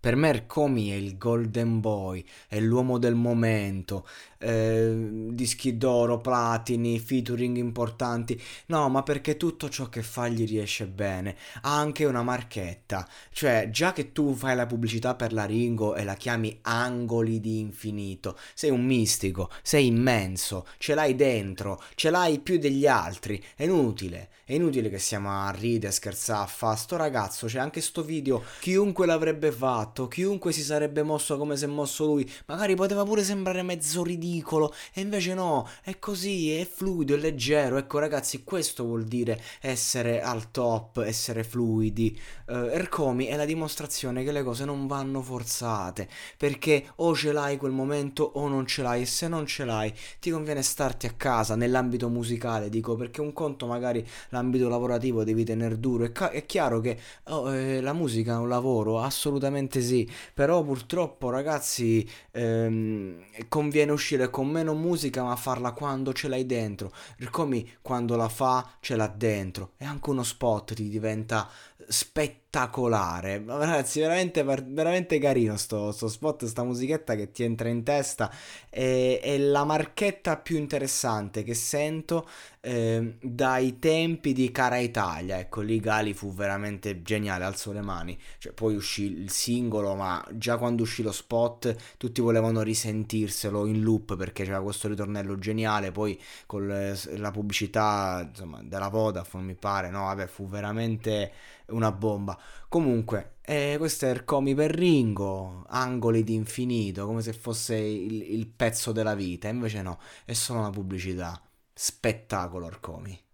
Per me Ercomi è il golden boy, è l'uomo del momento, eh, dischi d'oro, platini, featuring importanti. No, ma perché tutto ciò che fa gli riesce bene. Ha anche una marchetta. Cioè, già che tu fai la pubblicità per la Ringo e la chiami angoli di infinito, sei un mistico, sei immenso, ce l'hai dentro, ce l'hai più degli altri. È inutile. È inutile che siamo a ridere, scherzare, a fa sto ragazzo, c'è anche sto video, chiunque l'avrebbe fatto, chiunque si sarebbe mosso come se mosso lui, magari poteva pure sembrare mezzo ridicolo, e invece no, è così, è fluido, è leggero, ecco ragazzi, questo vuol dire essere al top, essere fluidi. Uh, Ercomi è la dimostrazione che le cose non vanno forzate, perché o ce l'hai quel momento o non ce l'hai, e se non ce l'hai ti conviene starti a casa, nell'ambito musicale, dico, perché un conto magari la l'ambito lavorativo devi tenere duro. È, ca- è chiaro che oh, eh, la musica è un lavoro, assolutamente sì, però purtroppo ragazzi ehm, conviene uscire con meno musica ma farla quando ce l'hai dentro. Come quando la fa ce l'ha dentro. E anche uno spot ti diventa spettacolare. Ragazzi, veramente, veramente carino sto, sto spot, sta musichetta che ti entra in testa. È, è la marchetta più interessante che sento eh, dai tempi di Cara Italia. Ecco, lì Gali fu veramente geniale, alzo le mani. Cioè, poi uscì il singolo, ma già quando uscì lo spot tutti volevano risentirselo in loop perché c'era questo ritornello geniale. Poi con la pubblicità insomma, della Vodafone, mi pare, no? Vabbè, fu veramente una bomba. Comunque, eh, questo è Ercomi per Ringo, angoli di infinito, come se fosse il, il pezzo della vita. Invece no, è solo una pubblicità. Spettacolo Ercomi.